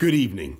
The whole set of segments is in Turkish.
Good evening.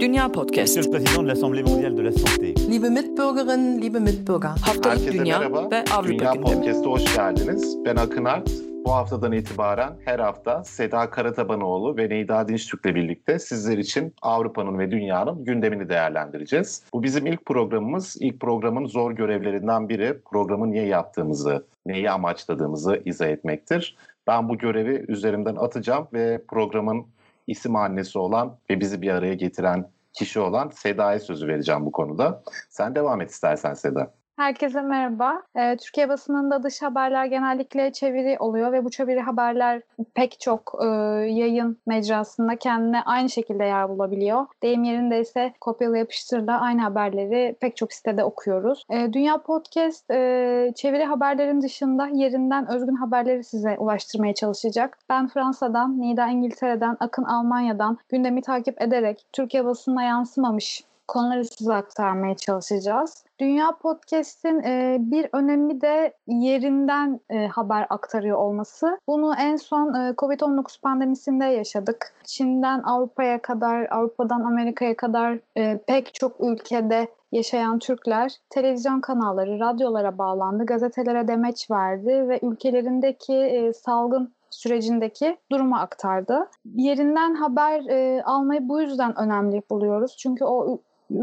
Dünya Podcast. Monsieur le Président de l'Assemblée mondiale de la santé. Liebe Mitbürgerinnen, liebe Mitbürger. Haftalık Herkese Dünya merhaba. ve Avrupa Dünya. Podcast'a hoş geldiniz. Ben Akın Art. Bu haftadan itibaren her hafta Seda Karatabanoğlu ve Neyda Dinçtürk'le birlikte sizler için Avrupa'nın ve dünyanın gündemini değerlendireceğiz. Bu bizim ilk programımız. İlk programın zor görevlerinden biri programı niye yaptığımızı, neyi amaçladığımızı izah etmektir. Ben bu görevi üzerimden atacağım ve programın isim annesi olan ve bizi bir araya getiren kişi olan Seda'ya sözü vereceğim bu konuda. Sen devam et istersen Seda. Herkese merhaba. Ee, Türkiye basınında dış haberler genellikle çeviri oluyor ve bu çeviri haberler pek çok e, yayın mecrasında kendine aynı şekilde yer bulabiliyor. Deyim yerinde ise kopyala yapıştırla aynı haberleri pek çok sitede okuyoruz. Ee, Dünya Podcast e, çeviri haberlerin dışında yerinden özgün haberleri size ulaştırmaya çalışacak. Ben Fransa'dan, Nida İngiltere'den, Akın Almanya'dan gündemi takip ederek Türkiye basınına yansımamış konuları size aktarmaya çalışacağız. Dünya Podcast'in e, bir önemi de yerinden e, haber aktarıyor olması. Bunu en son e, Covid-19 pandemisinde yaşadık. Çin'den Avrupa'ya kadar, Avrupa'dan Amerika'ya kadar e, pek çok ülkede yaşayan Türkler televizyon kanalları, radyolara bağlandı, gazetelere demeç verdi ve ülkelerindeki e, salgın sürecindeki durumu aktardı. Yerinden haber e, almayı bu yüzden önemli buluyoruz. Çünkü o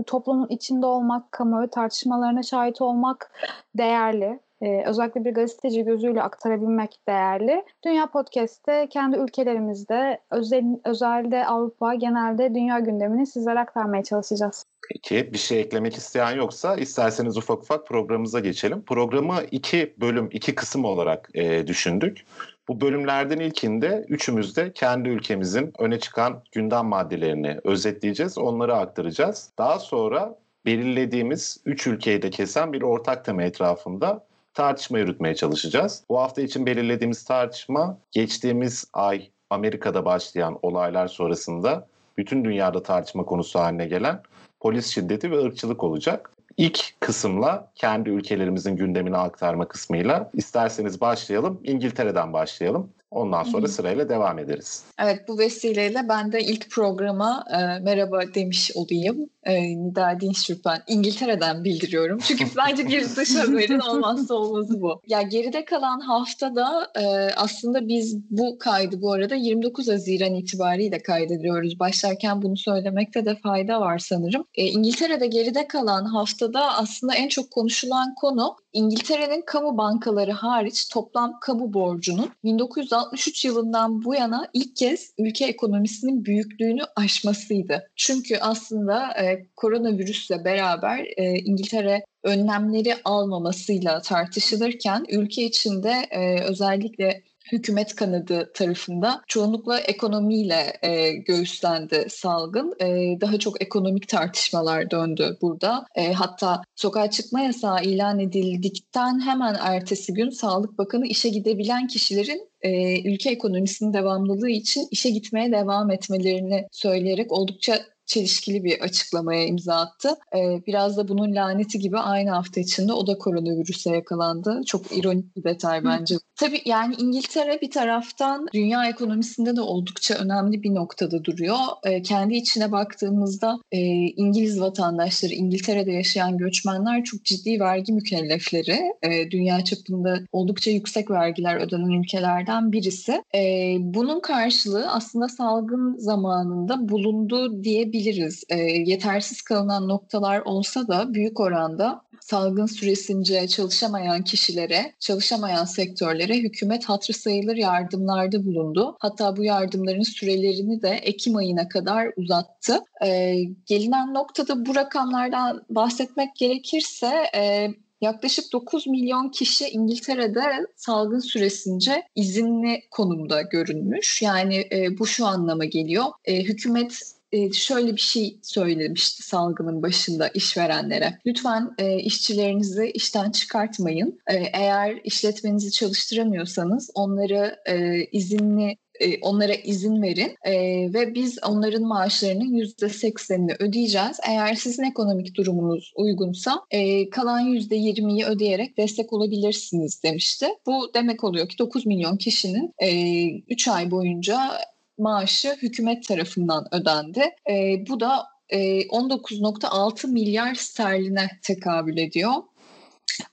toplumun içinde olmak, kamuoyu tartışmalarına şahit olmak değerli. Ee, özellikle bir gazeteci gözüyle aktarabilmek değerli. Dünya Podcast'te kendi ülkelerimizde, özel, özelde Avrupa, genelde dünya gündemini sizlere aktarmaya çalışacağız. Peki bir şey eklemek isteyen yoksa isterseniz ufak ufak programımıza geçelim. Programı iki bölüm, iki kısım olarak e, düşündük. Bu bölümlerden ilkinde üçümüz de kendi ülkemizin öne çıkan gündem maddelerini özetleyeceğiz, onları aktaracağız. Daha sonra belirlediğimiz üç ülkeyi de kesen bir ortak tema etrafında tartışma yürütmeye çalışacağız. Bu hafta için belirlediğimiz tartışma geçtiğimiz ay Amerika'da başlayan olaylar sonrasında bütün dünyada tartışma konusu haline gelen polis şiddeti ve ırkçılık olacak. İlk kısımla kendi ülkelerimizin gündemini aktarma kısmıyla isterseniz başlayalım. İngiltere'den başlayalım. Ondan sonra sırayla devam ederiz. Evet bu vesileyle ben de ilk programa e, merhaba demiş olayım. E, Nida Dinçtürk ben İngiltere'den bildiriyorum. Çünkü bence bir dış haberin olmazsa olmazı bu. Ya geride kalan haftada e, aslında biz bu kaydı bu arada 29 Haziran itibariyle kaydediyoruz. Başlarken bunu söylemekte de fayda var sanırım. E, İngiltere'de geride kalan haftada aslında en çok konuşulan konu İngiltere'nin kamu bankaları hariç toplam kamu borcunun 1963 yılından bu yana ilk kez ülke ekonomisinin büyüklüğünü aşmasıydı. Çünkü aslında e, koronavirüsle beraber e, İngiltere önlemleri almamasıyla tartışılırken ülke içinde e, özellikle hükümet kanadı tarafında çoğunlukla ekonomiyle e, göğüslendi salgın. E, daha çok ekonomik tartışmalar döndü burada. E, hatta sokağa çıkma yasağı ilan edildikten hemen ertesi gün Sağlık Bakanı işe gidebilen kişilerin e, ülke ekonomisinin devamlılığı için işe gitmeye devam etmelerini söyleyerek oldukça çelişkili bir açıklamaya imza attı. Ee, biraz da bunun laneti gibi aynı hafta içinde o da koronavirüse yakalandı. Çok ironik bir detay bence. Tabii yani İngiltere bir taraftan dünya ekonomisinde de oldukça önemli bir noktada duruyor. Ee, kendi içine baktığımızda e, İngiliz vatandaşları, İngiltere'de yaşayan göçmenler çok ciddi vergi mükellefleri. E, dünya çapında oldukça yüksek vergiler ödenen ülkelerden birisi. Bunun karşılığı aslında salgın zamanında bulundu diye biliriz. E, yetersiz kalınan noktalar olsa da büyük oranda salgın süresince çalışamayan kişilere, çalışamayan sektörlere hükümet hatırı sayılır yardımlarda bulundu. Hatta bu yardımların sürelerini de Ekim ayına kadar uzattı. E, gelinen noktada bu rakamlardan bahsetmek gerekirse e, Yaklaşık 9 milyon kişi İngiltere'de salgın süresince izinli konumda görünmüş. Yani e, bu şu anlama geliyor. E, hükümet şöyle bir şey söylemişti salgının başında işverenlere. Lütfen e, işçilerinizi işten çıkartmayın. E, eğer işletmenizi çalıştıramıyorsanız onları e, izinli e, onlara izin verin e, ve biz onların maaşlarının yüzde seksenini ödeyeceğiz. Eğer sizin ekonomik durumunuz uygunsa e, kalan yüzde yirmiyi ödeyerek destek olabilirsiniz demişti. Bu demek oluyor ki 9 milyon kişinin 3 ay boyunca maaşı hükümet tarafından ödendi. E, bu da e, 19.6 milyar sterline tekabül ediyor.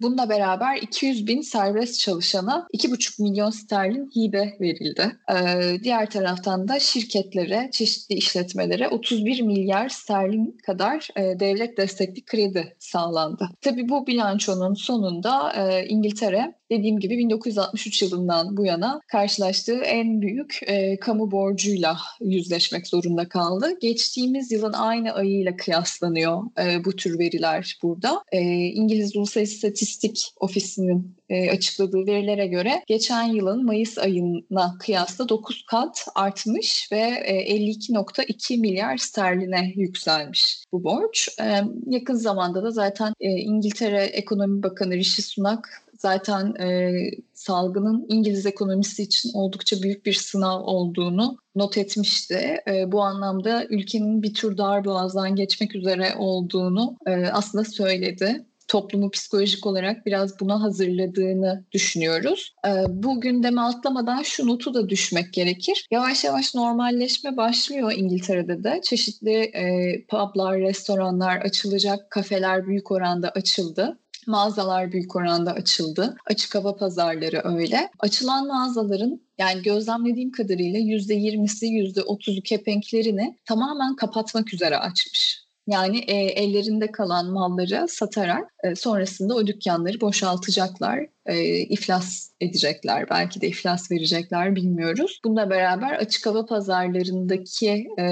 Bununla beraber 200 bin serbest çalışana 2,5 milyon sterlin hibe verildi. Ee, diğer taraftan da şirketlere, çeşitli işletmelere 31 milyar sterlin kadar e, devlet destekli kredi sağlandı. Tabii bu bilançonun sonunda e, İngiltere dediğim gibi 1963 yılından bu yana karşılaştığı en büyük e, kamu borcuyla yüzleşmek zorunda kaldı. Geçtiğimiz yılın aynı ayıyla kıyaslanıyor bu tür veriler burada. E, İngiliz Ulusal İstatistik Ofisi'nin e, açıkladığı verilere göre geçen yılın Mayıs ayına kıyasla 9 kat artmış ve e, 52.2 milyar sterline yükselmiş bu borç. E, yakın zamanda da zaten e, İngiltere Ekonomi Bakanı Rishi Sunak zaten e, salgının İngiliz ekonomisi için oldukça büyük bir sınav olduğunu not etmişti. E, bu anlamda ülkenin bir tür dar boğazdan geçmek üzere olduğunu e, aslında söyledi toplumu psikolojik olarak biraz buna hazırladığını düşünüyoruz. E, bu gündeme atlamadan şu notu da düşmek gerekir. Yavaş yavaş normalleşme başlıyor İngiltere'de de. Çeşitli e, publar, restoranlar açılacak, kafeler büyük oranda açıldı. Mağazalar büyük oranda açıldı. Açık hava pazarları öyle. Açılan mağazaların yani gözlemlediğim kadarıyla %20'si %30'u kepenklerini tamamen kapatmak üzere açmış. Yani e, ellerinde kalan malları satarak e, sonrasında o dükkanları boşaltacaklar, e, iflas edecekler, belki de iflas verecekler bilmiyoruz. Bununla beraber açık hava pazarlarındaki e,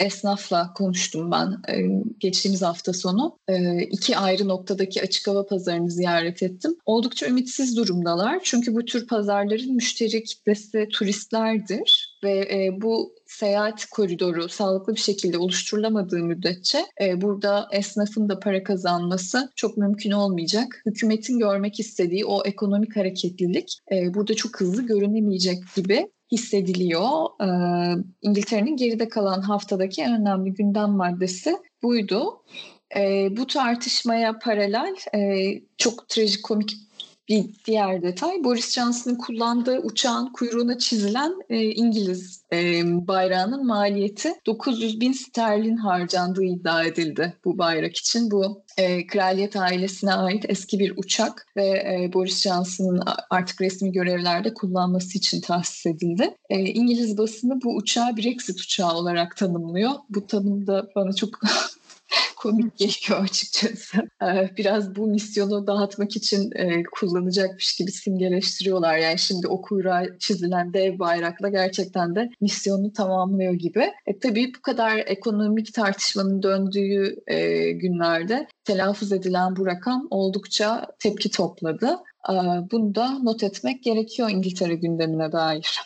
esnafla konuştum ben e, geçtiğimiz hafta sonu. E, iki ayrı noktadaki açık hava pazarını ziyaret ettim. Oldukça ümitsiz durumdalar çünkü bu tür pazarların müşteri kitlesi turistlerdir ve e, bu seyahat koridoru sağlıklı bir şekilde oluşturulamadığı müddetçe e, burada esnafın da para kazanması çok mümkün olmayacak. Hükümetin görmek istediği o ekonomik hareketlilik e, burada çok hızlı görünemeyecek gibi hissediliyor. E, İngiltere'nin geride kalan haftadaki en önemli gündem maddesi buydu. E, bu tartışmaya paralel e, çok trajikomik bir diğer detay Boris Johnson'ın kullandığı uçağın kuyruğuna çizilen e, İngiliz e, bayrağının maliyeti 900 bin sterlin harcandığı iddia edildi bu bayrak için. Bu e, kraliyet ailesine ait eski bir uçak ve e, Boris Johnson'ın artık resmi görevlerde kullanması için tahsis edildi. E, İngiliz basını bu uçağı Brexit uçağı olarak tanımlıyor. Bu tanım da bana çok komik geliyor açıkçası. Ee, biraz bu misyonu dağıtmak için e, kullanacakmış gibi simgeleştiriyorlar. Yani şimdi o kuyruğa çizilen dev bayrakla gerçekten de misyonu tamamlıyor gibi. E, tabii bu kadar ekonomik tartışmanın döndüğü e, günlerde telaffuz edilen bu rakam oldukça tepki topladı. Ee, bunu da not etmek gerekiyor İngiltere gündemine dair.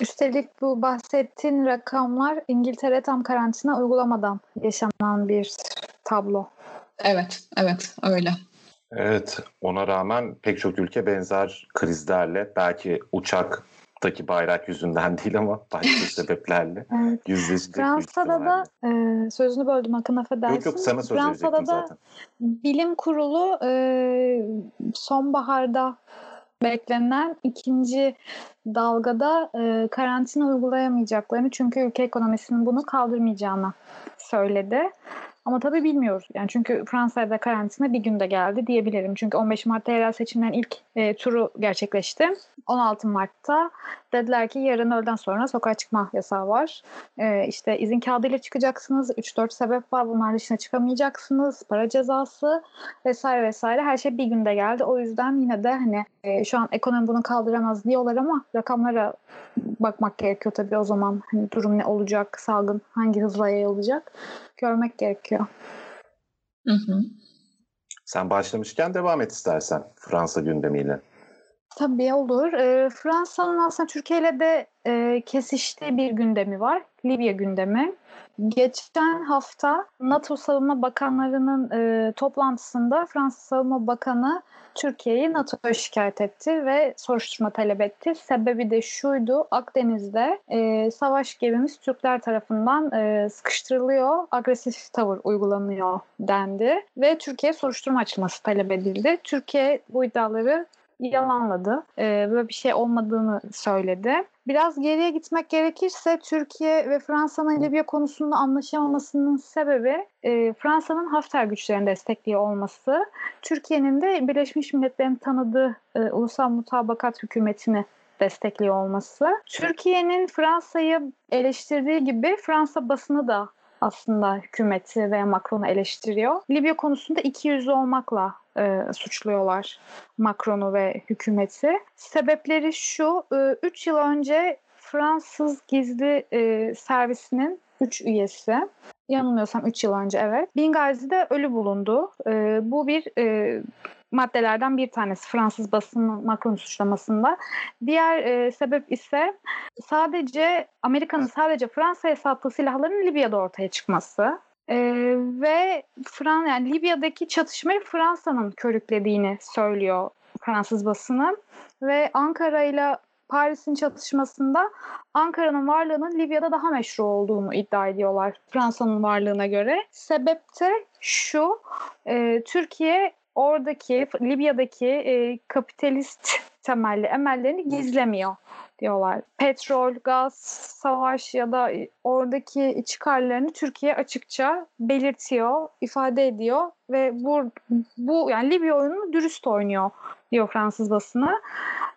Üstelik bu bahsettiğin rakamlar İngiltere tam karantina uygulamadan yaşanan bir tablo. Evet, evet öyle. Evet, ona rağmen pek çok ülke benzer krizlerle belki uçaktaki bayrak yüzünden değil ama başka sebeplerle evet. yüzleşecek. Fransa'da da e, sözünü böldüm Akın affedersin. Yok yok sana söz Fransa'da da zaten. bilim kurulu e, sonbaharda beklenen ikinci dalgada e, karantina uygulayamayacaklarını çünkü ülke ekonomisinin bunu kaldırmayacağını söyledi. Ama tabii bilmiyoruz. Yani çünkü Fransa'da karantina bir günde geldi diyebilirim. Çünkü 15 Mart'ta yerel seçimlerin ilk e, turu gerçekleşti. 16 Mart'ta dediler ki yarın öğleden sonra sokağa çıkma yasağı var. E, işte izin kağıdıyla çıkacaksınız. 3-4 sebep var. Bunlar dışına çıkamayacaksınız. Para cezası vesaire vesaire. Her şey bir günde geldi. O yüzden yine de hani e, şu an ekonomi bunu kaldıramaz diyorlar ama rakamlara bakmak gerekiyor tabii o zaman. Hani durum ne olacak? Salgın hangi hızla yayılacak? Görmek gerekiyor. Hı hı. Sen başlamışken devam et istersen Fransa gündemiyle. Tabii olur. E, Fransa'nın aslında Türkiye ile de e, kesiştiği bir gündemi var. Libya gündemi. Geçen hafta NATO Savunma Bakanlarının e, toplantısında Fransa Savunma Bakanı Türkiye'yi NATO'ya şikayet etti ve soruşturma talep etti. Sebebi de şuydu, Akdeniz'de e, savaş gemimiz Türkler tarafından e, sıkıştırılıyor, agresif tavır uygulanıyor dendi ve Türkiye soruşturma açılması talep edildi. Türkiye bu iddiaları yalanladı. E, böyle bir şey olmadığını söyledi. Biraz geriye gitmek gerekirse Türkiye ve Fransa'nın Libya konusunda anlaşamamasının sebebi e, Fransa'nın Hafter güçlerini destekliyor olması, Türkiye'nin de Birleşmiş Milletler'in tanıdığı e, ulusal mutabakat hükümetini destekliyor olması. Türkiye'nin Fransa'yı eleştirdiği gibi Fransa basını da aslında hükümeti ve Macron'u eleştiriyor. Libya konusunda iki yüzlü olmakla e, suçluyorlar Macron'u ve hükümeti. Sebepleri şu, 3 e, yıl önce Fransız gizli e, servisinin 3 üyesi, yanılmıyorsam 3 yıl önce evet, Bingazi'de ölü bulundu. E, bu bir e, maddelerden bir tanesi Fransız basının Macron suçlamasında. Diğer e, sebep ise sadece Amerika'nın sadece Fransa'ya sattığı silahların Libya'da ortaya çıkması. Ee, ve Fran yani Libya'daki çatışmayı Fransa'nın körüklediğini söylüyor Fransız basını ve Ankara ile Paris'in çatışmasında Ankara'nın varlığının Libya'da daha meşru olduğunu iddia ediyorlar Fransa'nın varlığına göre. Sebep de şu, e, Türkiye oradaki Libya'daki e, kapitalist temelli emellerini gizlemiyor diyorlar. Petrol, gaz, savaş ya da oradaki çıkarlarını Türkiye açıkça belirtiyor, ifade ediyor ve bu bu yani Libya oyununu dürüst oynuyor diyor Fransız basını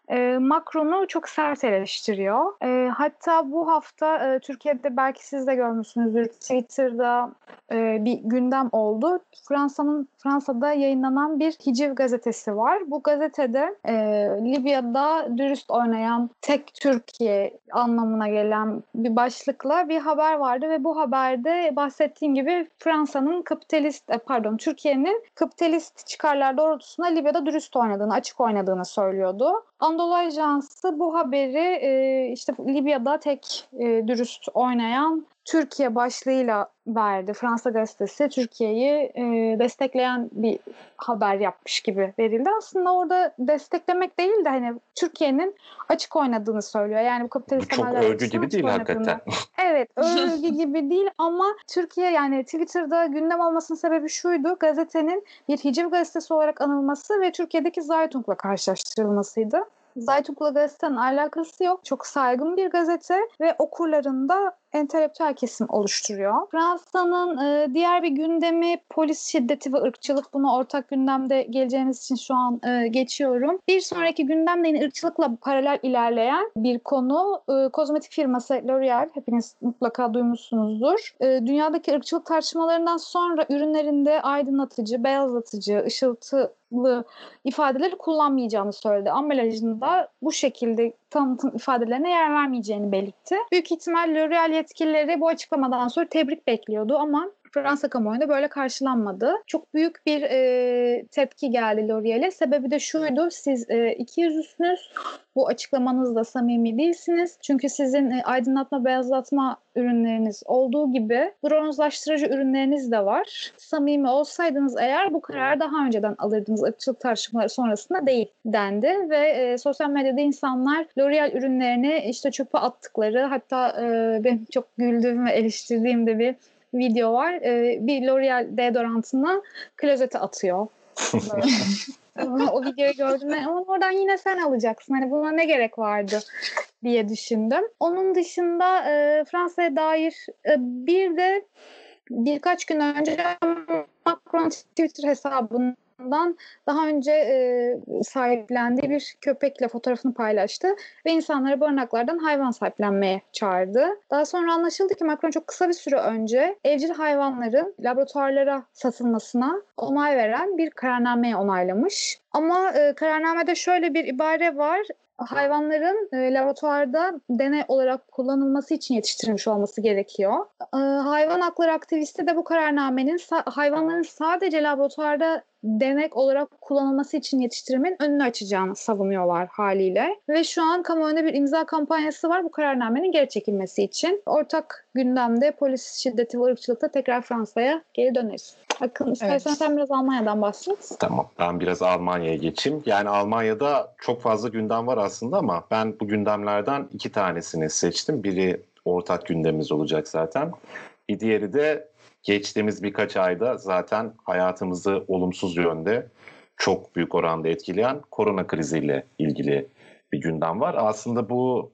e, Macron'u çok sert eleştiriyor. E, hatta bu hafta e, Türkiye'de belki siz de görmüşsünüzdür Twitter'da e, bir gündem oldu. Fransa'nın Fransa'da yayınlanan bir Hiciv gazetesi var. Bu gazetede e, Libya'da dürüst oynayan tek Türkiye anlamına gelen bir başlıkla bir haber vardı ve bu haberde bahsettiğim gibi Fransa'nın kapitalist e, pardon Türkiye'nin kapitalist çıkarlar doğrultusunda Libya'da dürüst oynadığını, açık oynadığını söylüyordu. Anadolu Ajansı bu haberi e, işte Libya'da tek e, dürüst oynayan Türkiye başlığıyla verdi. Fransa gazetesi Türkiye'yi e, destekleyen bir haber yapmış gibi verildi. Aslında orada desteklemek değil de hani Türkiye'nin açık oynadığını söylüyor. Yani bu kapitalist çok övgü gibi değil hakikaten. Evet övgü gibi değil ama Türkiye yani Twitter'da gündem olmasının sebebi şuydu. Gazetenin bir hiciv gazetesi olarak anılması ve Türkiye'deki Zaytung'la karşılaştırılmasıydı. Zaytung'la gazetenin alakası yok. Çok saygın bir gazete ve okurlarında entelektüel kesim oluşturuyor. Fransa'nın e, diğer bir gündemi polis şiddeti ve ırkçılık. Bunu ortak gündemde geleceğimiz için şu an e, geçiyorum. Bir sonraki gündemde yine ırkçılıkla paralel ilerleyen bir konu. E, kozmetik firması L'Oreal. Hepiniz mutlaka duymuşsunuzdur. E, dünyadaki ırkçılık tartışmalarından sonra ürünlerinde aydınlatıcı, beyazlatıcı, ışıltı ifadeleri kullanmayacağını söyledi. Ambalajında bu şekilde tanıtım ifadelerine yer vermeyeceğini belirtti. Büyük ihtimal L'Oreal yetkilileri bu açıklamadan sonra tebrik bekliyordu ama Fransa kamuoyunda böyle karşılanmadı. Çok büyük bir e, tepki geldi L'Oreal'e. Sebebi de şuydu. Siz e, iki yüzlüsünüz. Bu açıklamanızda samimi değilsiniz. Çünkü sizin e, aydınlatma, beyazlatma ürünleriniz olduğu gibi bronzlaştırıcı ürünleriniz de var. Samimi olsaydınız eğer bu kararı daha önceden alırdınız. Irkçılık tartışmaları sonrasında değil dendi ve e, sosyal medyada insanlar L'Oreal ürünlerini işte çöpe attıkları hatta e, benim çok güldüğüm ve eleştirdiğim de bir video var. E, bir L'Oreal deodorantını klozete atıyor. o videoyu gördüm ama oradan yine sen alacaksın. Hani buna ne gerek vardı diye düşündüm. Onun dışında e, Fransa'ya dair e, bir de birkaç gün önce Macron Twitter hesabının tarafından daha önce e, sahiplendiği bir köpekle fotoğrafını paylaştı ve insanları barınaklardan hayvan sahiplenmeye çağırdı. Daha sonra anlaşıldı ki Macron çok kısa bir süre önce evcil hayvanların laboratuvarlara satılmasına onay veren bir kararnameyi onaylamış. Ama e, kararnamede şöyle bir ibare var hayvanların e, laboratuvarda deney olarak kullanılması için yetiştirilmiş olması gerekiyor. E, hayvan hakları aktivisti de bu kararnamenin sa- hayvanların sadece laboratuvarda denek olarak kullanılması için yetiştirmenin önünü açacağını savunuyorlar haliyle. Ve şu an kamuoyunda bir imza kampanyası var bu kararnamenin geri çekilmesi için. Ortak gündemde polis şiddeti ve ırkçılıkta tekrar Fransa'ya geri döneriz. Akın istersen evet. sen biraz Almanya'dan bahset. Tamam ben biraz Almanya'ya geçeyim. Yani Almanya'da çok fazla gündem var aslında ama ben bu gündemlerden iki tanesini seçtim. Biri ortak gündemimiz olacak zaten. Bir diğeri de geçtiğimiz birkaç ayda zaten hayatımızı olumsuz yönde çok büyük oranda etkileyen korona kriziyle ilgili bir gündem var. Aslında bu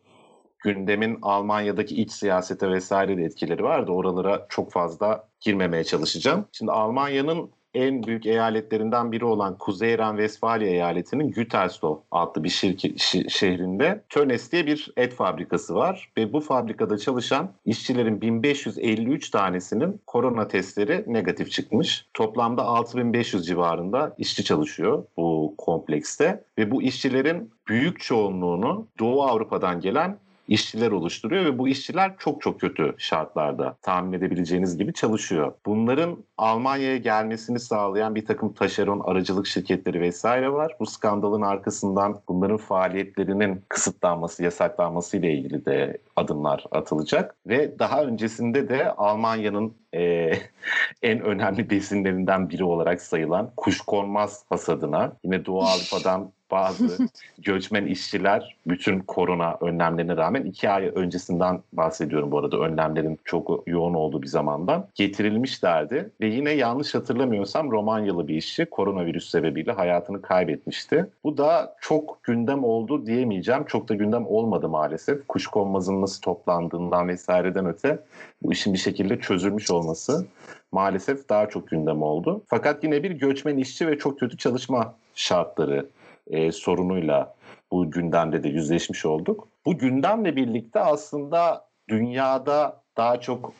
gündemin Almanya'daki iç siyasete vesaire de etkileri vardı. Oralara çok fazla girmemeye çalışacağım. Şimdi Almanya'nın en büyük eyaletlerinden biri olan Kuzey Ren-Vesfalya eyaletinin Gütersloh adlı bir şirke, şehrinde Tönes diye bir et fabrikası var ve bu fabrikada çalışan işçilerin 1553 tanesinin korona testleri negatif çıkmış. Toplamda 6500 civarında işçi çalışıyor bu komplekste ve bu işçilerin büyük çoğunluğunu Doğu Avrupa'dan gelen işçiler oluşturuyor ve bu işçiler çok çok kötü şartlarda tahmin edebileceğiniz gibi çalışıyor. Bunların Almanya'ya gelmesini sağlayan bir takım taşeron aracılık şirketleri vesaire var. Bu skandalın arkasından bunların faaliyetlerinin kısıtlanması, yasaklanması ile ilgili de adımlar atılacak ve daha öncesinde de Almanya'nın e, en önemli besinlerinden biri olarak sayılan kuşkonmaz hasadına yine Doğu Avrupa'dan bazı göçmen işçiler bütün korona önlemlerine rağmen iki ay öncesinden bahsediyorum bu arada önlemlerin çok yoğun olduğu bir zamandan getirilmişlerdi ve yine yanlış hatırlamıyorsam Romanyalı bir işçi koronavirüs sebebiyle hayatını kaybetmişti. Bu da çok gündem oldu diyemeyeceğim. Çok da gündem olmadı maalesef. Kuşkonmazın nasıl toplandığından vesaireden öte bu işin bir şekilde çözülmüş olması maalesef daha çok gündem oldu. Fakat yine bir göçmen işçi ve çok kötü çalışma şartları e, sorunuyla bu gündemde de yüzleşmiş olduk. Bu gündemle birlikte aslında dünyada daha çok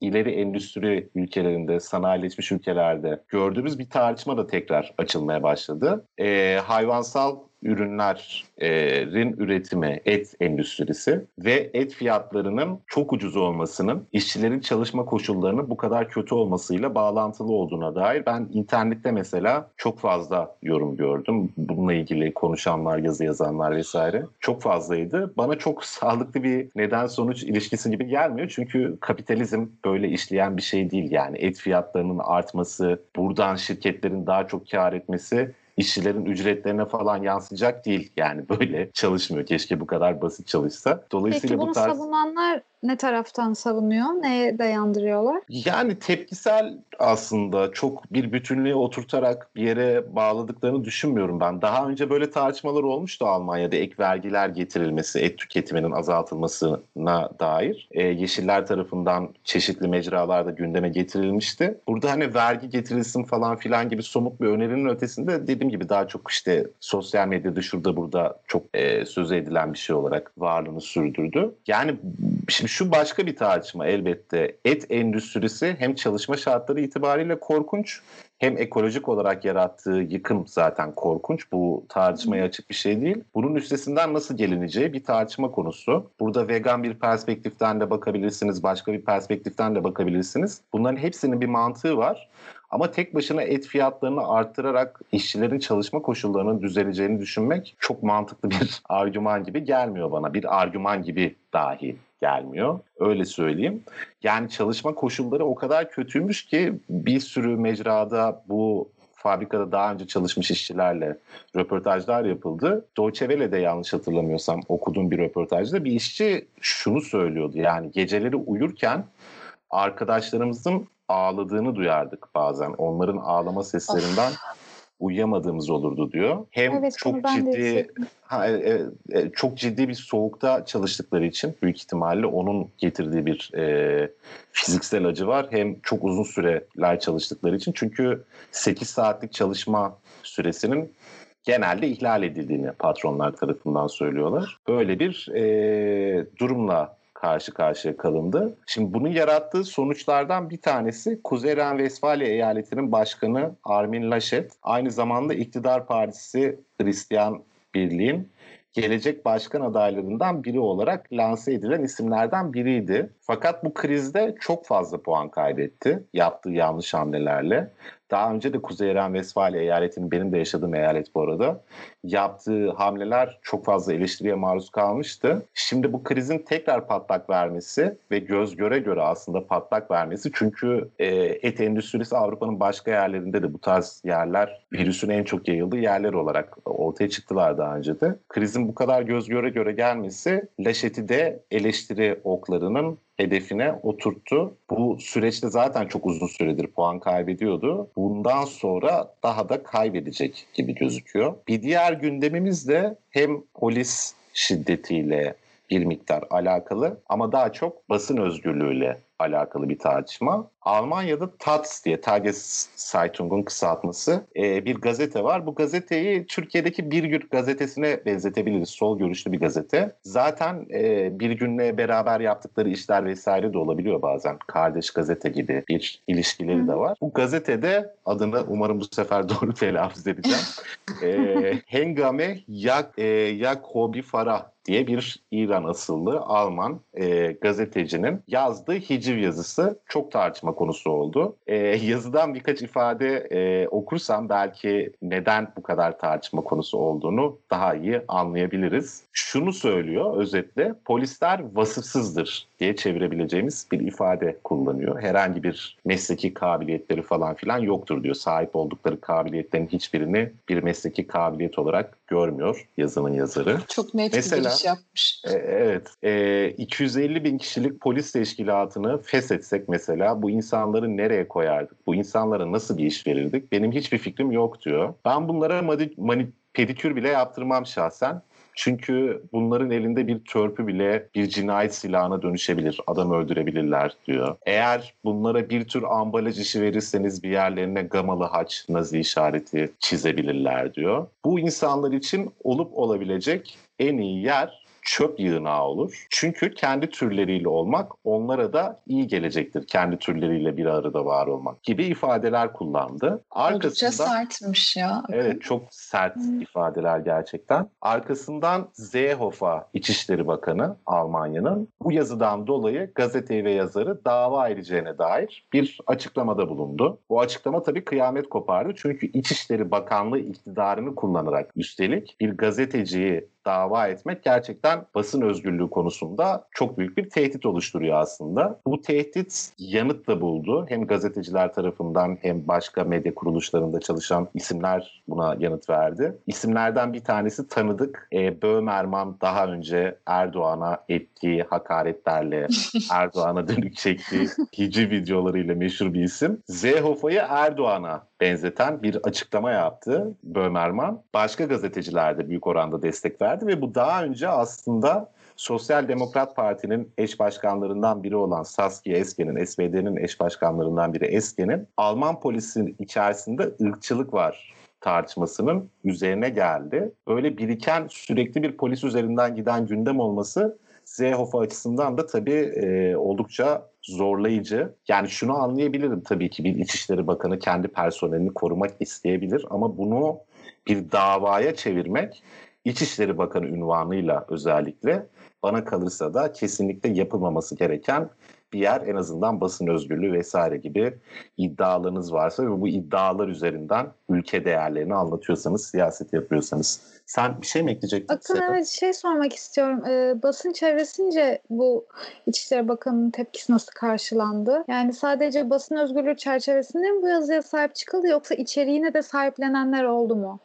ileri endüstri ülkelerinde, sanayileşmiş ülkelerde gördüğümüz bir tartışma da tekrar açılmaya başladı. E, hayvansal ürünlerin üretimi et endüstrisi ve et fiyatlarının çok ucuz olmasının işçilerin çalışma koşullarının bu kadar kötü olmasıyla bağlantılı olduğuna dair ben internette mesela çok fazla yorum gördüm. Bununla ilgili konuşanlar, yazı yazanlar vesaire çok fazlaydı. Bana çok sağlıklı bir neden sonuç ilişkisi gibi gelmiyor. Çünkü kapitalizm böyle işleyen bir şey değil yani. Et fiyatlarının artması, buradan şirketlerin daha çok kar etmesi işçilerin ücretlerine falan yansıyacak değil. Yani böyle çalışmıyor. Keşke bu kadar basit çalışsa. Dolayısıyla Peki bunu bu tarz... savunanlar ne taraftan savunuyor? Neye dayandırıyorlar? Yani tepkisel aslında çok bir bütünlüğe oturtarak bir yere bağladıklarını düşünmüyorum ben. Daha önce böyle tartışmalar olmuştu Almanya'da ek vergiler getirilmesi, et tüketiminin azaltılmasına dair. E, Yeşiller tarafından çeşitli mecralarda gündeme getirilmişti. Burada hani vergi getirilsin falan filan gibi somut bir önerinin ötesinde dediğim gibi daha çok işte sosyal medyada şurada burada çok e, söz edilen bir şey olarak varlığını sürdürdü. Yani şimdi şu başka bir tartışma elbette. Et endüstrisi hem çalışma şartları itibariyle korkunç hem ekolojik olarak yarattığı yıkım zaten korkunç. Bu tartışmaya açık bir şey değil. Bunun üstesinden nasıl gelineceği bir tartışma konusu. Burada vegan bir perspektiften de bakabilirsiniz, başka bir perspektiften de bakabilirsiniz. Bunların hepsinin bir mantığı var. Ama tek başına et fiyatlarını arttırarak işçilerin çalışma koşullarının düzeleceğini düşünmek çok mantıklı bir argüman gibi gelmiyor bana. Bir argüman gibi dahi gelmiyor. Öyle söyleyeyim. Yani çalışma koşulları o kadar kötüymüş ki bir sürü mecrada bu fabrikada daha önce çalışmış işçilerle röportajlar yapıldı. Deutsche Welle'de yanlış hatırlamıyorsam okuduğum bir röportajda bir işçi şunu söylüyordu. Yani geceleri uyurken arkadaşlarımızın ağladığını duyardık bazen. Onların ağlama seslerinden of uyuyamadığımız olurdu diyor. Hem evet, çok ciddi ha, e, e, çok ciddi bir soğukta çalıştıkları için büyük ihtimalle onun getirdiği bir e, fiziksel acı var. Hem çok uzun süreler çalıştıkları için çünkü 8 saatlik çalışma süresinin genelde ihlal edildiğini patronlar tarafından söylüyorlar. Böyle bir e, durumla karşı karşıya kalındı. Şimdi bunun yarattığı sonuçlardan bir tanesi Kuzey Ren-Vesfalya eyaletinin başkanı Armin Laschet aynı zamanda iktidar partisi Hristiyan Birliğin gelecek başkan adaylarından biri olarak lanse edilen isimlerden biriydi. Fakat bu krizde çok fazla puan kaybetti yaptığı yanlış hamlelerle. Daha önce de Kuzey Eren Vesfalya eyaletinin benim de yaşadığım eyalet bu arada yaptığı hamleler çok fazla eleştiriye maruz kalmıştı. Şimdi bu krizin tekrar patlak vermesi ve göz göre göre aslında patlak vermesi çünkü e, et endüstrisi Avrupa'nın başka yerlerinde de bu tarz yerler virüsün en çok yayıldığı yerler olarak ortaya çıktılar daha önce de. Krizin bu kadar göz göre göre gelmesi Laşet'i de eleştiri oklarının hedefine oturttu. Bu süreçte zaten çok uzun süredir puan kaybediyordu. Bundan sonra daha da kaybedecek gibi gözüküyor. Bir diğer gündemimiz de hem polis şiddetiyle bir miktar alakalı ama daha çok basın özgürlüğüyle alakalı bir tartışma. Almanya'da Taz diye Tageszeitung kısaltması e, bir gazete var. Bu gazeteyi Türkiye'deki Bir Gün gazetesine benzetebiliriz. Sol görüşlü bir gazete. Zaten e, Bir Gün'le beraber yaptıkları işler vesaire de olabiliyor bazen. Kardeş gazete gibi bir ilişkileri de var. Bu gazetede adını umarım bu sefer doğru telaffuz edeceğim. e, Hengame Yak, e, Yakobi Farah diye bir İran asıllı Alman e, gazetecinin yazdığı hiciv yazısı çok tartışma konusu oldu. E, yazıdan birkaç ifade e, okursam belki neden bu kadar tartışma konusu olduğunu daha iyi anlayabiliriz. Şunu söylüyor özetle polisler vasıfsızdır diye çevirebileceğimiz bir ifade kullanıyor. Herhangi bir mesleki kabiliyetleri falan filan yoktur diyor. Sahip oldukları kabiliyetlerin hiçbirini bir mesleki kabiliyet olarak görmüyor yazının yazarı. Çok net Mesela, bir giriş yapmış. E, evet. E, 250 bin kişilik polis teşkilatını feshetsek mesela bu insanları nereye koyardık? Bu insanlara nasıl bir iş verirdik? Benim hiçbir fikrim yok diyor. Ben bunlara mani, mani, pedikür bile yaptırmam şahsen. Çünkü bunların elinde bir törpü bile bir cinayet silahına dönüşebilir. Adam öldürebilirler diyor. Eğer bunlara bir tür ambalaj işi verirseniz bir yerlerine gamalı haç, nazi işareti çizebilirler diyor. Bu insanlar için olup olabilecek en iyi yer çöp yığınağı olur. Çünkü kendi türleriyle olmak onlara da iyi gelecektir. Kendi türleriyle bir arada var olmak gibi ifadeler kullandı. Arkasından, Oldukça sertmiş ya. Evet çok sert hmm. ifadeler gerçekten. Arkasından Seehofer İçişleri Bakanı Almanya'nın bu yazıdan dolayı gazeteyi ve yazarı dava edeceğine dair bir açıklamada bulundu. Bu açıklama tabii kıyamet kopardı. Çünkü İçişleri Bakanlığı iktidarını kullanarak üstelik bir gazeteciyi dava etmek gerçekten basın özgürlüğü konusunda çok büyük bir tehdit oluşturuyor aslında. Bu tehdit yanıt da buldu. Hem gazeteciler tarafından hem başka medya kuruluşlarında çalışan isimler buna yanıt verdi. İsimlerden bir tanesi tanıdık. E, Böhmerman daha önce Erdoğan'a ettiği hakaretlerle Erdoğan'a dönük çektiği hici videolarıyla meşhur bir isim. Zehofa'yı Erdoğan'a benzeten bir açıklama yaptı Böhmerman. Başka gazeteciler de büyük oranda destek verdi ve bu daha önce aslında Sosyal Demokrat Parti'nin eş başkanlarından biri olan Saskia Esken'in, SPD'nin eş başkanlarından biri Esken'in Alman polisinin içerisinde ırkçılık var tartışmasının üzerine geldi. Böyle biriken sürekli bir polis üzerinden giden gündem olması Seehofer açısından da tabii e, oldukça zorlayıcı. Yani şunu anlayabilirim tabii ki bir İçişleri Bakanı kendi personelini korumak isteyebilir ama bunu bir davaya çevirmek İçişleri Bakanı ünvanıyla özellikle bana kalırsa da kesinlikle yapılmaması gereken bir yer en azından basın özgürlüğü vesaire gibi iddialarınız varsa ve bu iddialar üzerinden ülke değerlerini anlatıyorsanız, siyaset yapıyorsanız. Sen bir şey mi ekleyecektin? Akın evet şey sormak istiyorum. Ee, basın çevresince bu İçişleri Bakanı'nın tepkisi nasıl karşılandı? Yani sadece basın özgürlüğü çerçevesinde mi bu yazıya sahip çıkıldı yoksa içeriğine de sahiplenenler oldu mu?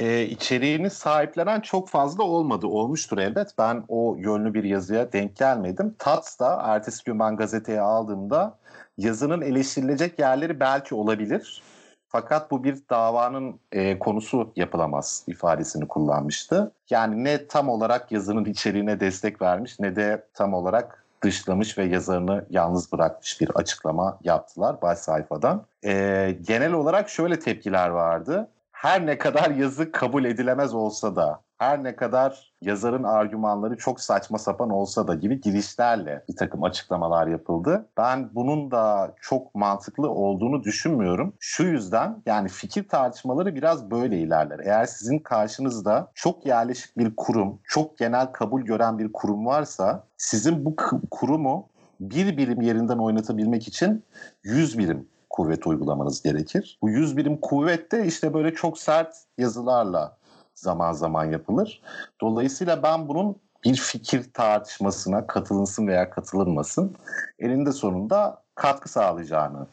E, içeriğini sahiplenen çok fazla olmadı. Olmuştur elbet. Ben o yönlü bir yazıya denk gelmedim. Tats da ertesi gün ben gazeteye aldığımda yazının eleştirilecek yerleri belki olabilir. Fakat bu bir davanın e, konusu yapılamaz ifadesini kullanmıştı. Yani ne tam olarak yazının içeriğine destek vermiş ne de tam olarak dışlamış ve yazarını yalnız bırakmış bir açıklama yaptılar baş sayfadan. E, genel olarak şöyle tepkiler vardı her ne kadar yazı kabul edilemez olsa da, her ne kadar yazarın argümanları çok saçma sapan olsa da gibi girişlerle bir takım açıklamalar yapıldı. Ben bunun da çok mantıklı olduğunu düşünmüyorum. Şu yüzden yani fikir tartışmaları biraz böyle ilerler. Eğer sizin karşınızda çok yerleşik bir kurum, çok genel kabul gören bir kurum varsa sizin bu kurumu bir birim yerinden oynatabilmek için 100 birim kuvvet uygulamanız gerekir. Bu 100 birim kuvvet de işte böyle çok sert yazılarla zaman zaman yapılır. Dolayısıyla ben bunun bir fikir tartışmasına katılınsın veya katılınmasın elinde sonunda katkı sağlayacağını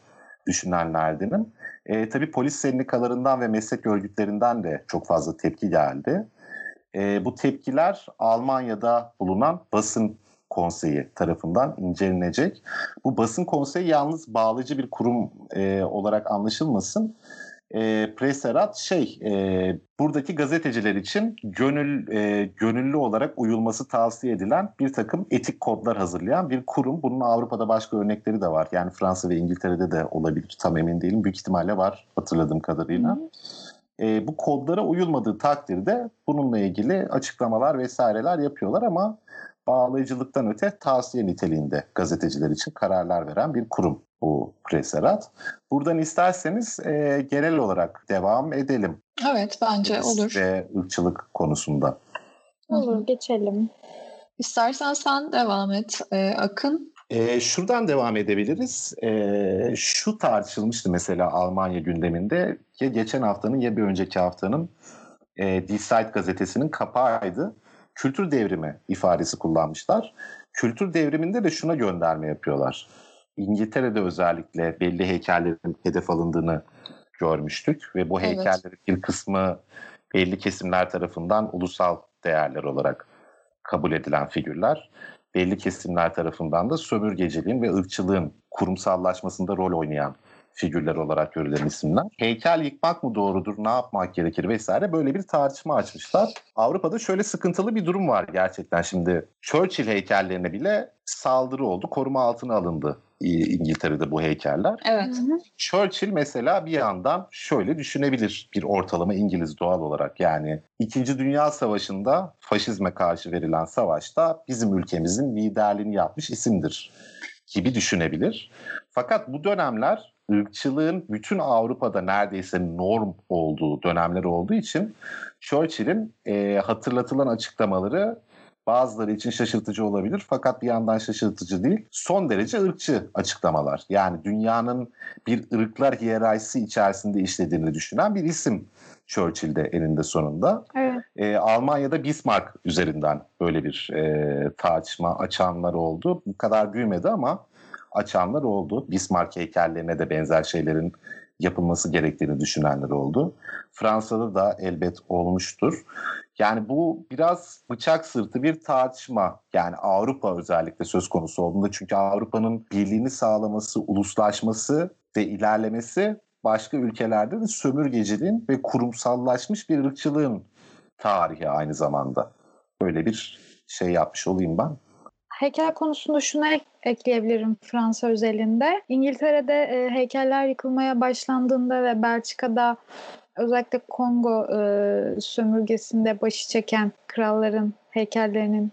düşünenlerdenim. E, tabii polis sendikalarından ve meslek örgütlerinden de çok fazla tepki geldi. E, bu tepkiler Almanya'da bulunan basın Konseyi tarafından incelenecek. Bu basın konseyi yalnız bağlayıcı bir kurum e, olarak anlaşılmasın. e, Preserat şey e, buradaki gazeteciler için gönül e, gönüllü olarak uyulması tavsiye edilen bir takım etik kodlar hazırlayan bir kurum. Bunun Avrupa'da başka örnekleri de var. Yani Fransa ve İngiltere'de de olabilir. Tam emin değilim. Büyük ihtimalle var hatırladığım kadarıyla. E, bu kodlara uyulmadığı takdirde bununla ilgili açıklamalar vesaireler yapıyorlar ama bağlayıcılıktan öte tavsiye niteliğinde gazeteciler için kararlar veren bir kurum bu Preserat. Buradan isterseniz e, genel olarak devam edelim. Evet bence olur. Ve ırkçılık konusunda. Olur geçelim. İstersen sen devam et e, Akın. E, şuradan devam edebiliriz. E, şu tartışılmıştı mesela Almanya gündeminde. Ya geçen haftanın ya bir önceki haftanın e, Die Zeit gazetesinin kapağıydı. Kültür devrimi ifadesi kullanmışlar. Kültür devriminde de şuna gönderme yapıyorlar. İngiltere'de özellikle belli heykellerin hedef alındığını görmüştük ve bu heykellerin bir kısmı belli kesimler tarafından ulusal değerler olarak kabul edilen figürler. Belli kesimler tarafından da sömürgeciliğin ve ırkçılığın kurumsallaşmasında rol oynayan figürler olarak görülen isimler. Heykel yıkmak mı doğrudur, ne yapmak gerekir vesaire böyle bir tartışma açmışlar. Avrupa'da şöyle sıkıntılı bir durum var gerçekten şimdi. Churchill heykellerine bile saldırı oldu, koruma altına alındı İngiltere'de bu heykeller. Evet. Churchill mesela bir yandan şöyle düşünebilir bir ortalama İngiliz doğal olarak yani İkinci Dünya Savaşı'nda faşizme karşı verilen savaşta bizim ülkemizin liderliğini yapmış isimdir gibi düşünebilir. Fakat bu dönemler ırkçılığın bütün Avrupa'da neredeyse norm olduğu dönemler olduğu için Churchill'in e, hatırlatılan açıklamaları bazıları için şaşırtıcı olabilir fakat bir yandan şaşırtıcı değil. Son derece ırkçı açıklamalar. Yani dünyanın bir ırklar hiyerarşisi içerisinde işlediğini düşünen bir isim Churchill'de eninde sonunda. Evet. Ee, Almanya'da Bismarck üzerinden böyle bir e, tartışma açanlar oldu. Bu kadar büyümedi ama açanlar oldu. Bismarck heykellerine de benzer şeylerin yapılması gerektiğini düşünenler oldu. Fransa'da da elbet olmuştur. Yani bu biraz bıçak sırtı bir tartışma. Yani Avrupa özellikle söz konusu olduğunda çünkü Avrupa'nın birliğini sağlaması, uluslaşması ve ilerlemesi başka ülkelerde de sömürgeciliğin ve kurumsallaşmış bir ırkçılığın tarihi aynı zamanda. Böyle bir şey yapmış olayım ben. Heykel konusunda şunu ek- ekleyebilirim Fransa özelinde. İngiltere'de e, heykeller yıkılmaya başlandığında ve Belçika'da özellikle Kongo e, sömürgesinde başı çeken kralların heykellerinin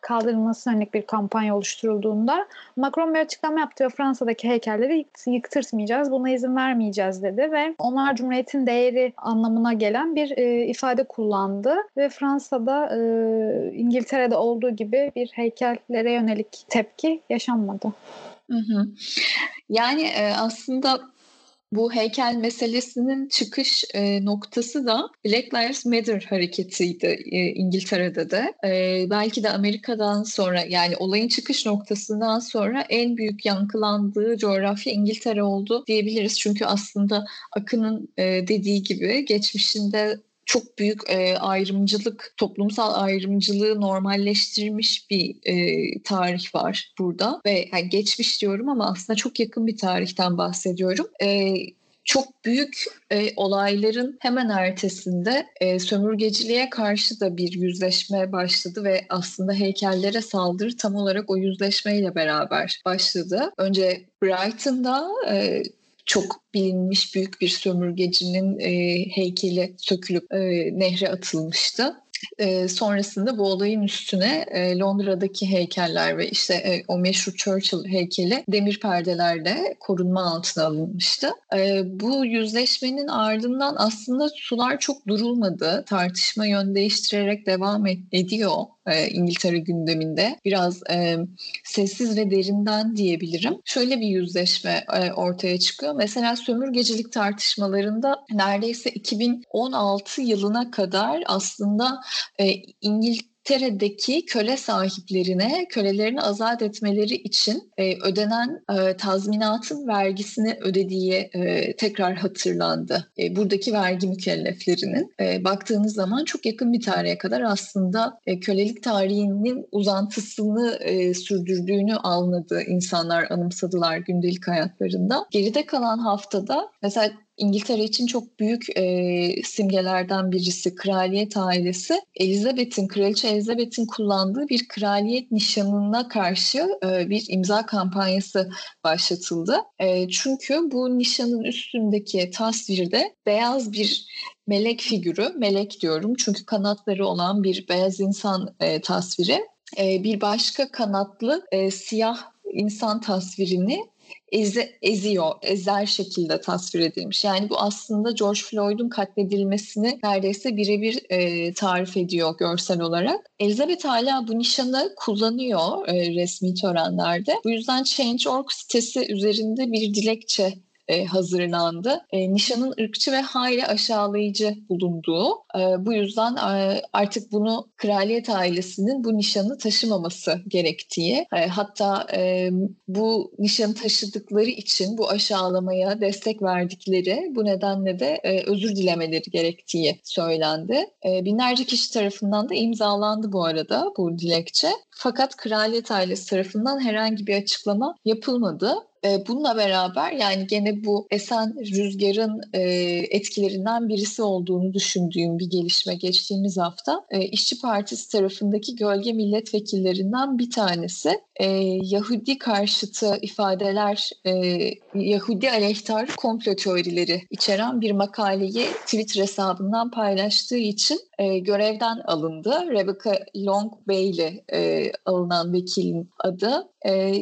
kaldırılması yönelik bir kampanya oluşturulduğunda Macron bir açıklama yaptı ve Fransa'daki heykelleri yıktırtmayacağız, buna izin vermeyeceğiz dedi ve onlar Cumhuriyet'in değeri anlamına gelen bir e, ifade kullandı ve Fransa'da e, İngiltere'de olduğu gibi bir heykellere yönelik tepki yaşanmadı. Hı hı. Yani e, aslında bu heykel meselesinin çıkış e, noktası da Black Lives Matter hareketiydi e, İngiltere'de de. E, belki de Amerika'dan sonra yani olayın çıkış noktasından sonra en büyük yankılandığı coğrafya İngiltere oldu diyebiliriz. Çünkü aslında Akın'ın e, dediği gibi geçmişinde çok büyük e, ayrımcılık, toplumsal ayrımcılığı normalleştirmiş bir e, tarih var burada ve yani geçmiş diyorum ama aslında çok yakın bir tarihten bahsediyorum. E, çok büyük e, olayların hemen ertesinde e, sömürgeciliğe karşı da bir yüzleşme başladı ve aslında heykellere saldırı tam olarak o yüzleşmeyle beraber başladı. Önce Brighton'da e, çok bilinmiş büyük bir sömürgecinin e, heykeli sökülüp e, nehre atılmıştı. E, sonrasında bu olayın üstüne e, Londra'daki heykeller ve işte e, o meşhur Churchill heykeli demir perdelerle korunma altına alınmıştı. E, bu yüzleşmenin ardından aslında sular çok durulmadı. Tartışma yön değiştirerek devam et, ediyor e, İngiltere gündeminde. Biraz e, sessiz ve derinden diyebilirim. Şöyle bir yüzleşme e, ortaya çıkıyor. Mesela sömürgecilik tartışmalarında neredeyse 2016 yılına kadar aslında e, İngiltere İngiltere'deki köle sahiplerine kölelerini azat etmeleri için e, ödenen e, tazminatın vergisini ödediği e, tekrar hatırlandı. E, buradaki vergi mükelleflerinin e, baktığınız zaman çok yakın bir tarihe kadar aslında e, kölelik tarihinin uzantısını e, sürdürdüğünü anladı insanlar anımsadılar gündelik hayatlarında. Geride kalan haftada mesela İngiltere için çok büyük e, simgelerden birisi kraliyet ailesi. Elizabeth'in, kraliçe Elizabeth'in kullandığı bir kraliyet nişanına karşı e, bir imza kampanyası başlatıldı. E, çünkü bu nişanın üstündeki tasvirde beyaz bir melek figürü, melek diyorum çünkü kanatları olan bir beyaz insan e, tasviri. E, bir başka kanatlı e, siyah insan tasvirini eze, eziyor, ezer şekilde tasvir edilmiş. Yani bu aslında George Floyd'un katledilmesini neredeyse birebir e, tarif ediyor görsel olarak. Elizabeth hala bu nişanı kullanıyor e, resmi törenlerde. Bu yüzden Change.org sitesi üzerinde bir dilekçe e, hazırlandı. E, nişanın ırkçı ve hayli aşağılayıcı bulunduğu. E, bu yüzden e, artık bunu kraliyet ailesinin bu nişanı taşımaması gerektiği e, hatta e, bu nişanı taşıdıkları için bu aşağılamaya destek verdikleri bu nedenle de e, özür dilemeleri gerektiği söylendi. E, binlerce kişi tarafından da imzalandı bu arada bu dilekçe. Fakat kraliyet ailesi tarafından herhangi bir açıklama yapılmadı. Bununla beraber yani gene bu esen rüzgarın etkilerinden birisi olduğunu düşündüğüm bir gelişme geçtiğimiz hafta İşçi Partisi tarafındaki gölge milletvekillerinden bir tanesi Yahudi karşıtı ifadeler, Yahudi aleyhtar komplo teorileri içeren bir makaleyi Twitter hesabından paylaştığı için görevden alındı. Rebecca Long Bailey alınan vekilin adı.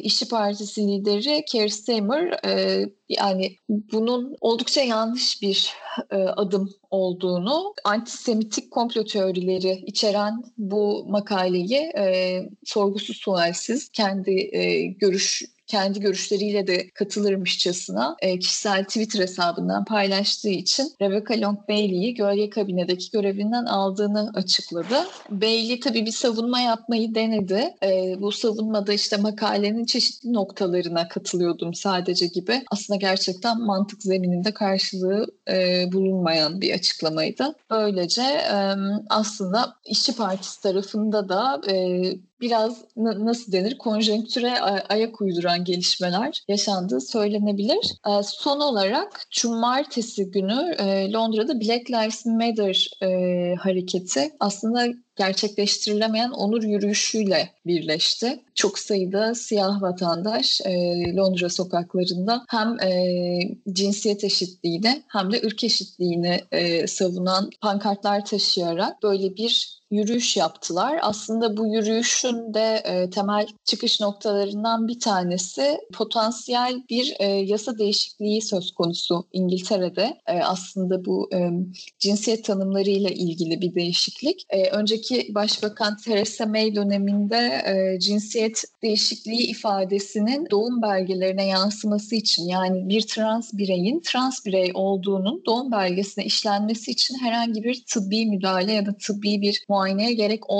İşçi Partisi lideri Keir Starmer e, yani bunun oldukça yanlış bir e, adım olduğunu, antisemitik komplo teorileri içeren bu makaleyi e, sorgusuz sualsiz kendi e, görüş kendi görüşleriyle de katılırmışçasına e, kişisel Twitter hesabından paylaştığı için Rebecca Long Bailey'i gölge kabinedeki görevinden aldığını açıkladı. Bailey tabii bir savunma yapmayı denedi. E, bu savunmada işte makalenin çeşitli noktalarına katılıyordum sadece gibi. Aslında gerçekten mantık zemininde karşılığı e, bulunmayan bir açıklamaydı. Böylece e, aslında İşçi Partisi tarafında da e, biraz nasıl denir konjonktüre ayak uyduran gelişmeler yaşandığı söylenebilir. E, son olarak cumartesi günü e, Londra'da Black Lives Matter e, hareketi aslında gerçekleştirilemeyen onur yürüyüşüyle birleşti. Çok sayıda siyah vatandaş e, Londra sokaklarında hem e, cinsiyet eşitliğini hem de ırk eşitliğini savunan pankartlar taşıyarak böyle bir yürüyüş yaptılar. Aslında bu yürüyüşün de e, temel çıkış noktalarından bir tanesi potansiyel bir e, yasa değişikliği söz konusu İngiltere'de. E, aslında bu e, cinsiyet tanımlarıyla ilgili bir değişiklik. E, önceki Başbakan Theresa May döneminde e, cinsiyet değişikliği ifadesinin doğum belgelerine yansıması için yani bir trans bireyin trans birey olduğunun doğum belgesine işlenmesi için herhangi bir tıbbi müdahale ya da tıbbi bir muayeneye gerek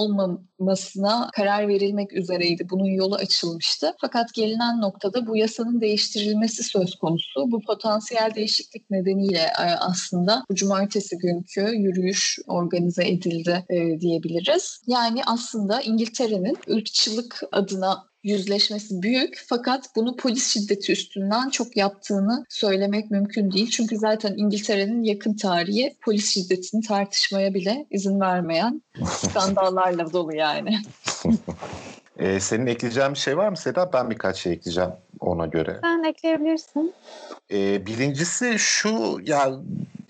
olmamasına karar verilmek üzereydi. Bunun yolu açılmıştı. Fakat gelinen noktada bu yasanın değiştirilmesi söz konusu. Bu potansiyel değişiklik nedeniyle e, aslında bu cumartesi günkü yürüyüş organize edildi e, diyebiliriz. Yani aslında İngiltere'nin ırkçılık adına yüzleşmesi büyük fakat bunu polis şiddeti üstünden çok yaptığını söylemek mümkün değil. Çünkü zaten İngiltere'nin yakın tarihi polis şiddetini tartışmaya bile izin vermeyen skandallarla dolu yani. ee, senin ekleyeceğin bir şey var mı Seda? Ben birkaç şey ekleyeceğim ona göre. Sen ekleyebilirsin. Ee, birincisi şu ya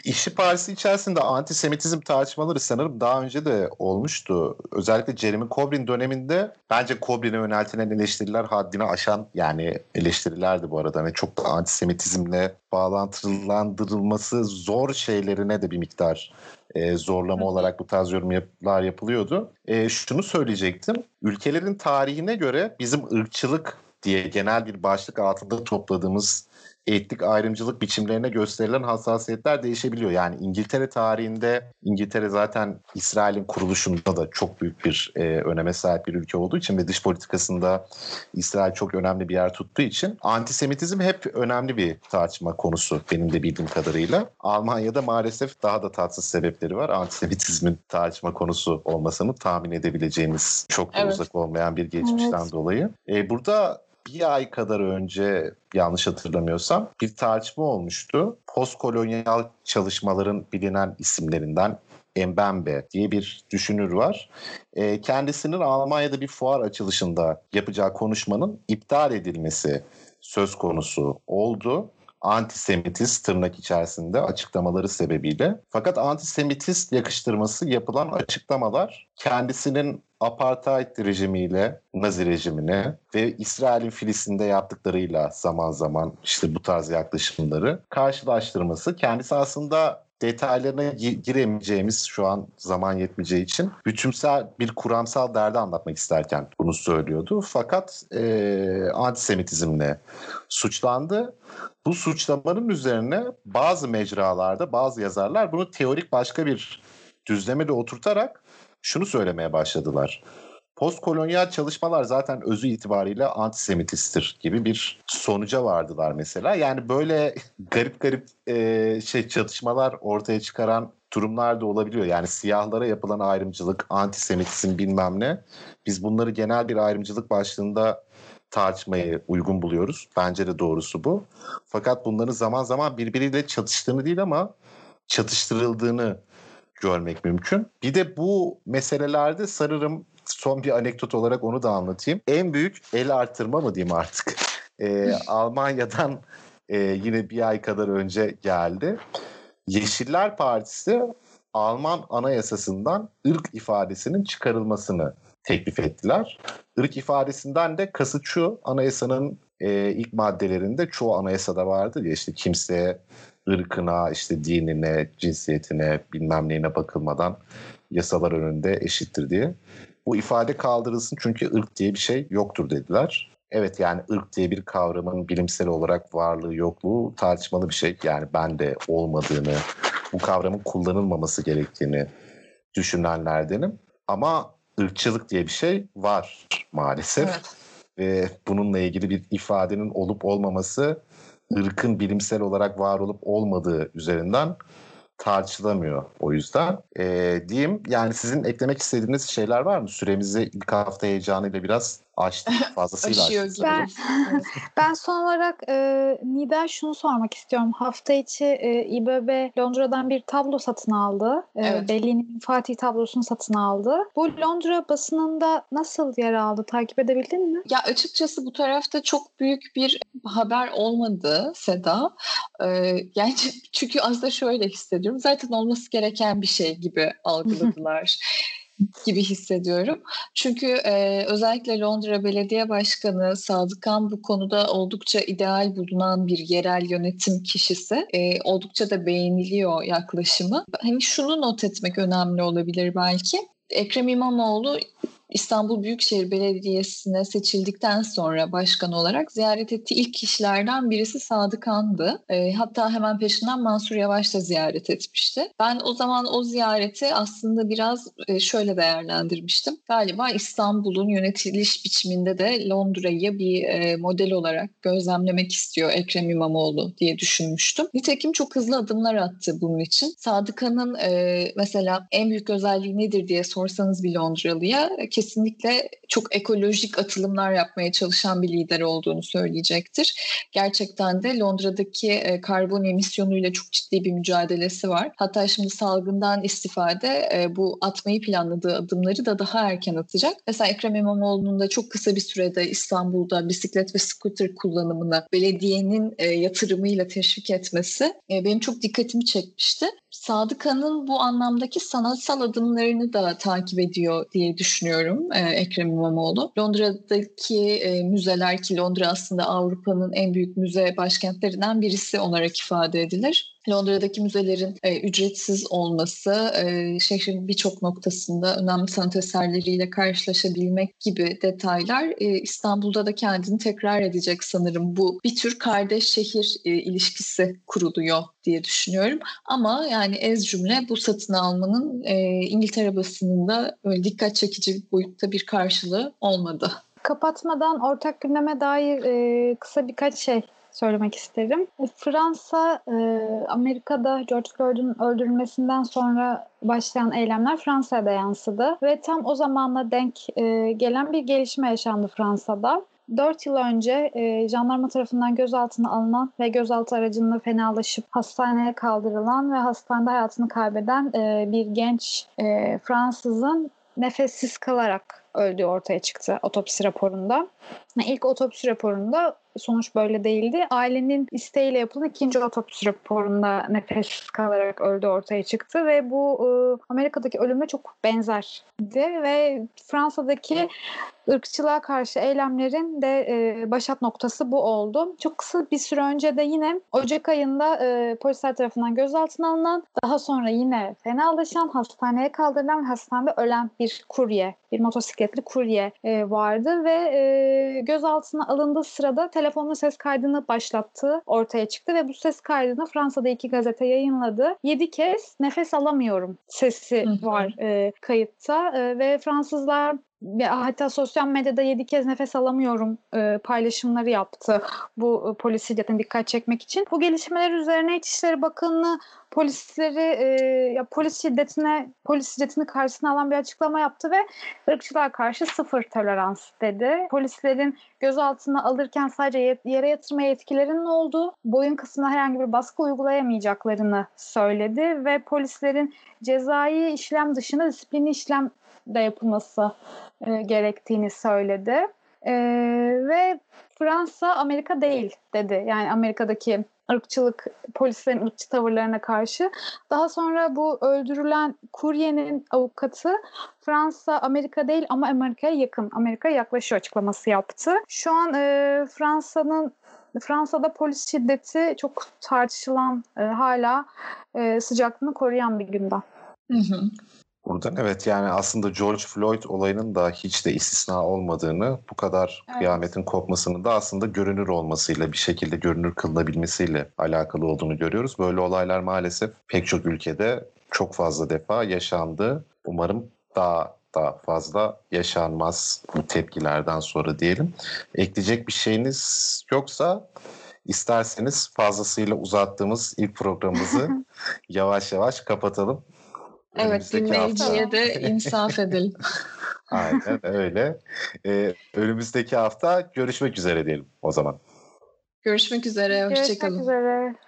İşçi Partisi içerisinde antisemitizm tartışmaları sanırım daha önce de olmuştu. Özellikle Jeremy Corbyn döneminde bence Corbyn'e yöneltilen eleştiriler haddini aşan yani eleştirilerdi bu arada. Yani çok da antisemitizmle bağlantılandırılması zor şeylerine de bir miktar e, zorlama olarak bu tarz yorumlar yapılıyordu. E, şunu söyleyecektim. Ülkelerin tarihine göre bizim ırkçılık diye genel bir başlık altında topladığımız etnik ayrımcılık biçimlerine gösterilen hassasiyetler değişebiliyor. Yani İngiltere tarihinde İngiltere zaten İsrail'in kuruluşunda da çok büyük bir e, öneme sahip bir ülke olduğu için ve dış politikasında İsrail çok önemli bir yer tuttuğu için antisemitizm hep önemli bir tartışma konusu benim de bildiğim kadarıyla. Almanya'da maalesef daha da tatsız sebepleri var. Antisemitizmin tartışma konusu olmasını tahmin edebileceğiniz çok da evet. uzak olmayan bir geçmişten evet. dolayı. E, burada bir ay kadar önce yanlış hatırlamıyorsam bir tartışma olmuştu. Postkolonyal çalışmaların bilinen isimlerinden Mbembe diye bir düşünür var. E, kendisinin Almanya'da bir fuar açılışında yapacağı konuşmanın iptal edilmesi söz konusu oldu antisemitist tırnak içerisinde açıklamaları sebebiyle. Fakat antisemitist yakıştırması yapılan açıklamalar kendisinin apartheid rejimiyle Nazi rejimine ve İsrail'in Filistin'de yaptıklarıyla zaman zaman işte bu tarz yaklaşımları karşılaştırması kendisi aslında detaylarına giremeyeceğimiz şu an zaman yetmeyeceği için bütünsel bir kuramsal derdi anlatmak isterken bunu söylüyordu. Fakat e, antisemitizmle suçlandı. Bu suçlamanın üzerine bazı mecralarda bazı yazarlar bunu teorik başka bir düzlemede oturtarak şunu söylemeye başladılar. Postkolonyal çalışmalar zaten özü itibariyle antisemitisttir gibi bir sonuca vardılar mesela. Yani böyle garip garip e, şey çatışmalar ortaya çıkaran durumlar da olabiliyor. Yani siyahlara yapılan ayrımcılık, antisemitizm bilmem ne. Biz bunları genel bir ayrımcılık başlığında tartışmayı uygun buluyoruz. Bence de doğrusu bu. Fakat bunların zaman zaman birbiriyle çatıştığını değil ama çatıştırıldığını görmek mümkün. Bir de bu meselelerde sarırım son bir anekdot olarak onu da anlatayım. En büyük el artırma mı diyeyim artık. Ee, Almanya'dan e, yine bir ay kadar önce geldi. Yeşiller Partisi Alman anayasasından ırk ifadesinin çıkarılmasını teklif ettiler. Irk ifadesinden de kasıt şu anayasanın e, ilk maddelerinde çoğu anayasada vardır ya işte kimseye ırkına, işte dinine, cinsiyetine, bilmem neyine bakılmadan yasalar önünde eşittir diye. Bu ifade kaldırılsın çünkü ırk diye bir şey yoktur dediler. Evet yani ırk diye bir kavramın bilimsel olarak varlığı yokluğu tartışmalı bir şey. Yani ben de olmadığını, bu kavramın kullanılmaması gerektiğini düşünenlerdenim. Ama ırkçılık diye bir şey var maalesef. Evet. Ve bununla ilgili bir ifadenin olup olmaması ırkın bilimsel olarak var olup olmadığı üzerinden tartışılamıyor o yüzden. E, diyeyim yani sizin eklemek istediğiniz şeyler var mı? Süremizi ilk hafta heyecanıyla biraz açtık. Fazlasıyla açtık. Ben, ben son olarak e, Nida şunu sormak istiyorum. Hafta içi e, İBB Londra'dan bir tablo satın aldı. E, evet. Bellini'nin Fatih tablosunu satın aldı. Bu Londra basınında nasıl yer aldı? Takip edebildin mi? Ya açıkçası bu tarafta çok büyük bir haber olmadı Seda. E, yani çünkü aslında şöyle hissediyorum. Zaten olması gereken bir şey gibi algıladılar. Gibi hissediyorum. Çünkü e, özellikle Londra Belediye Başkanı Sadıkan bu konuda oldukça ideal bulunan bir yerel yönetim kişisi. E, oldukça da beğeniliyor yaklaşımı. Hani şunu not etmek önemli olabilir belki. Ekrem İmamoğlu İstanbul Büyükşehir Belediyesi'ne seçildikten sonra başkan olarak ziyaret ettiği ilk kişilerden birisi Sadık An'dı. E, hatta hemen peşinden Mansur Yavaş da ziyaret etmişti. Ben o zaman o ziyareti aslında biraz e, şöyle değerlendirmiştim. Galiba İstanbul'un yönetiliş biçiminde de Londra'yı bir e, model olarak gözlemlemek istiyor Ekrem İmamoğlu diye düşünmüştüm. Nitekim çok hızlı adımlar attı bunun için. Sadık An'ın e, mesela en büyük özelliği nedir diye sorsanız bir Londralıya kesinlikle çok ekolojik atılımlar yapmaya çalışan bir lider olduğunu söyleyecektir. Gerçekten de Londra'daki e, karbon emisyonuyla çok ciddi bir mücadelesi var. Hatta şimdi salgından istifade e, bu atmayı planladığı adımları da daha erken atacak. Mesela Ekrem İmamoğlu'nun da çok kısa bir sürede İstanbul'da bisiklet ve scooter kullanımını belediyenin e, yatırımıyla teşvik etmesi benim çok dikkatimi çekmişti. Sadıka'nın bu anlamdaki sanatsal adımlarını da takip ediyor diye düşünüyorum e, Ekrem İmamoğlu. Londra'daki e, müzeler ki Londra aslında Avrupa'nın en büyük müze başkentlerinden birisi olarak ifade edilir. Londra'daki müzelerin e, ücretsiz olması, e, şehrin birçok noktasında önemli sanat eserleriyle karşılaşabilmek gibi detaylar e, İstanbul'da da kendini tekrar edecek sanırım. Bu bir tür kardeş şehir e, ilişkisi kuruluyor diye düşünüyorum. Ama yani ez cümle bu satın almanın e, İngiltere basınında öyle dikkat çekici bir boyutta bir karşılığı olmadı. Kapatmadan ortak gündeme dair e, kısa birkaç şey söylemek isterim. Fransa, e, Amerika'da George Floyd'un öldürülmesinden sonra başlayan eylemler Fransa'ya da yansıdı ve tam o zamanla denk e, gelen bir gelişme yaşandı Fransa'da. 4 yıl önce e, jandarma tarafından gözaltına alınan ve gözaltı aracında fenalaşıp hastaneye kaldırılan ve hastanede hayatını kaybeden e, bir genç e, Fransızın nefessiz kalarak öldüğü ortaya çıktı otopsi raporunda. İlk otopsi raporunda sonuç böyle değildi. Ailenin isteğiyle yapılan ikinci otopsi raporunda nefessiz kalarak öldü ortaya çıktı ve bu e, Amerika'daki ölüme çok benzerdi ve Fransa'daki ırkçılığa karşı eylemlerin de e, başat noktası bu oldu. Çok kısa bir süre önce de yine Ocak ayında e, polisler tarafından gözaltına alınan, daha sonra yine fenalaşan, hastaneye kaldırılan ve hastanede ölen bir kurye, bir motosikletli kurye e, vardı ve e, gözaltına alındığı sırada telefonla ses kaydını başlattığı ortaya çıktı ve bu ses kaydını Fransa'da iki gazete yayınladı. Yedi kez nefes alamıyorum sesi var e, kayıtta e, ve Fransızlar hatta sosyal medyada yedi kez nefes alamıyorum e, paylaşımları yaptı bu e, polis şiddetine dikkat çekmek için. Bu gelişmeler üzerine İçişleri Bakanlığı polisleri e, ya polis şiddetine polis şiddetini karşısına alan bir açıklama yaptı ve ırkçılığa karşı sıfır tolerans dedi. Polislerin gözaltına alırken sadece yere yatırma yetkilerinin olduğu, boyun kısmına herhangi bir baskı uygulayamayacaklarını söyledi ve polislerin cezai işlem dışında disiplini işlem de yapılması e, gerektiğini söyledi. E, ve Fransa Amerika değil dedi. Yani Amerika'daki ırkçılık, polislerin ırkçı tavırlarına karşı. Daha sonra bu öldürülen kuryenin avukatı Fransa Amerika değil ama Amerika'ya yakın, Amerika'ya yaklaşıyor açıklaması yaptı. Şu an e, Fransa'nın Fransa'da polis şiddeti çok tartışılan, e, hala e, sıcaklığını koruyan bir gündem. Hı hı. Buradan evet yani aslında George Floyd olayının da hiç de istisna olmadığını, bu kadar evet. kıyametin kopmasının da aslında görünür olmasıyla, bir şekilde görünür kılınabilmesiyle alakalı olduğunu görüyoruz. Böyle olaylar maalesef pek çok ülkede çok fazla defa yaşandı. Umarım daha daha fazla yaşanmaz bu tepkilerden sonra diyelim. Ekleyecek bir şeyiniz yoksa isterseniz fazlasıyla uzattığımız ilk programımızı yavaş yavaş kapatalım. Evet dinleyiciye hafta... de insaf edelim. Aynen öyle. Ee, önümüzdeki hafta görüşmek üzere diyelim o zaman. Görüşmek üzere. Hoşçakalın. Görüşmek üzere.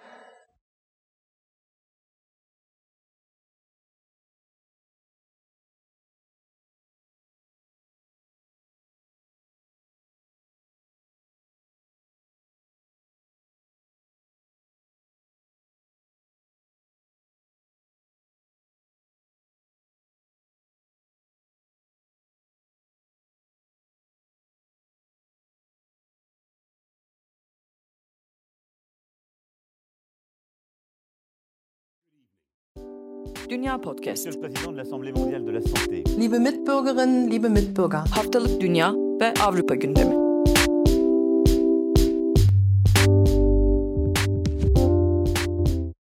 La santé. Liebe Mitbürgerinnen, liebe Mitbürger. Haftalık Dünya ve Avrupa gündemi.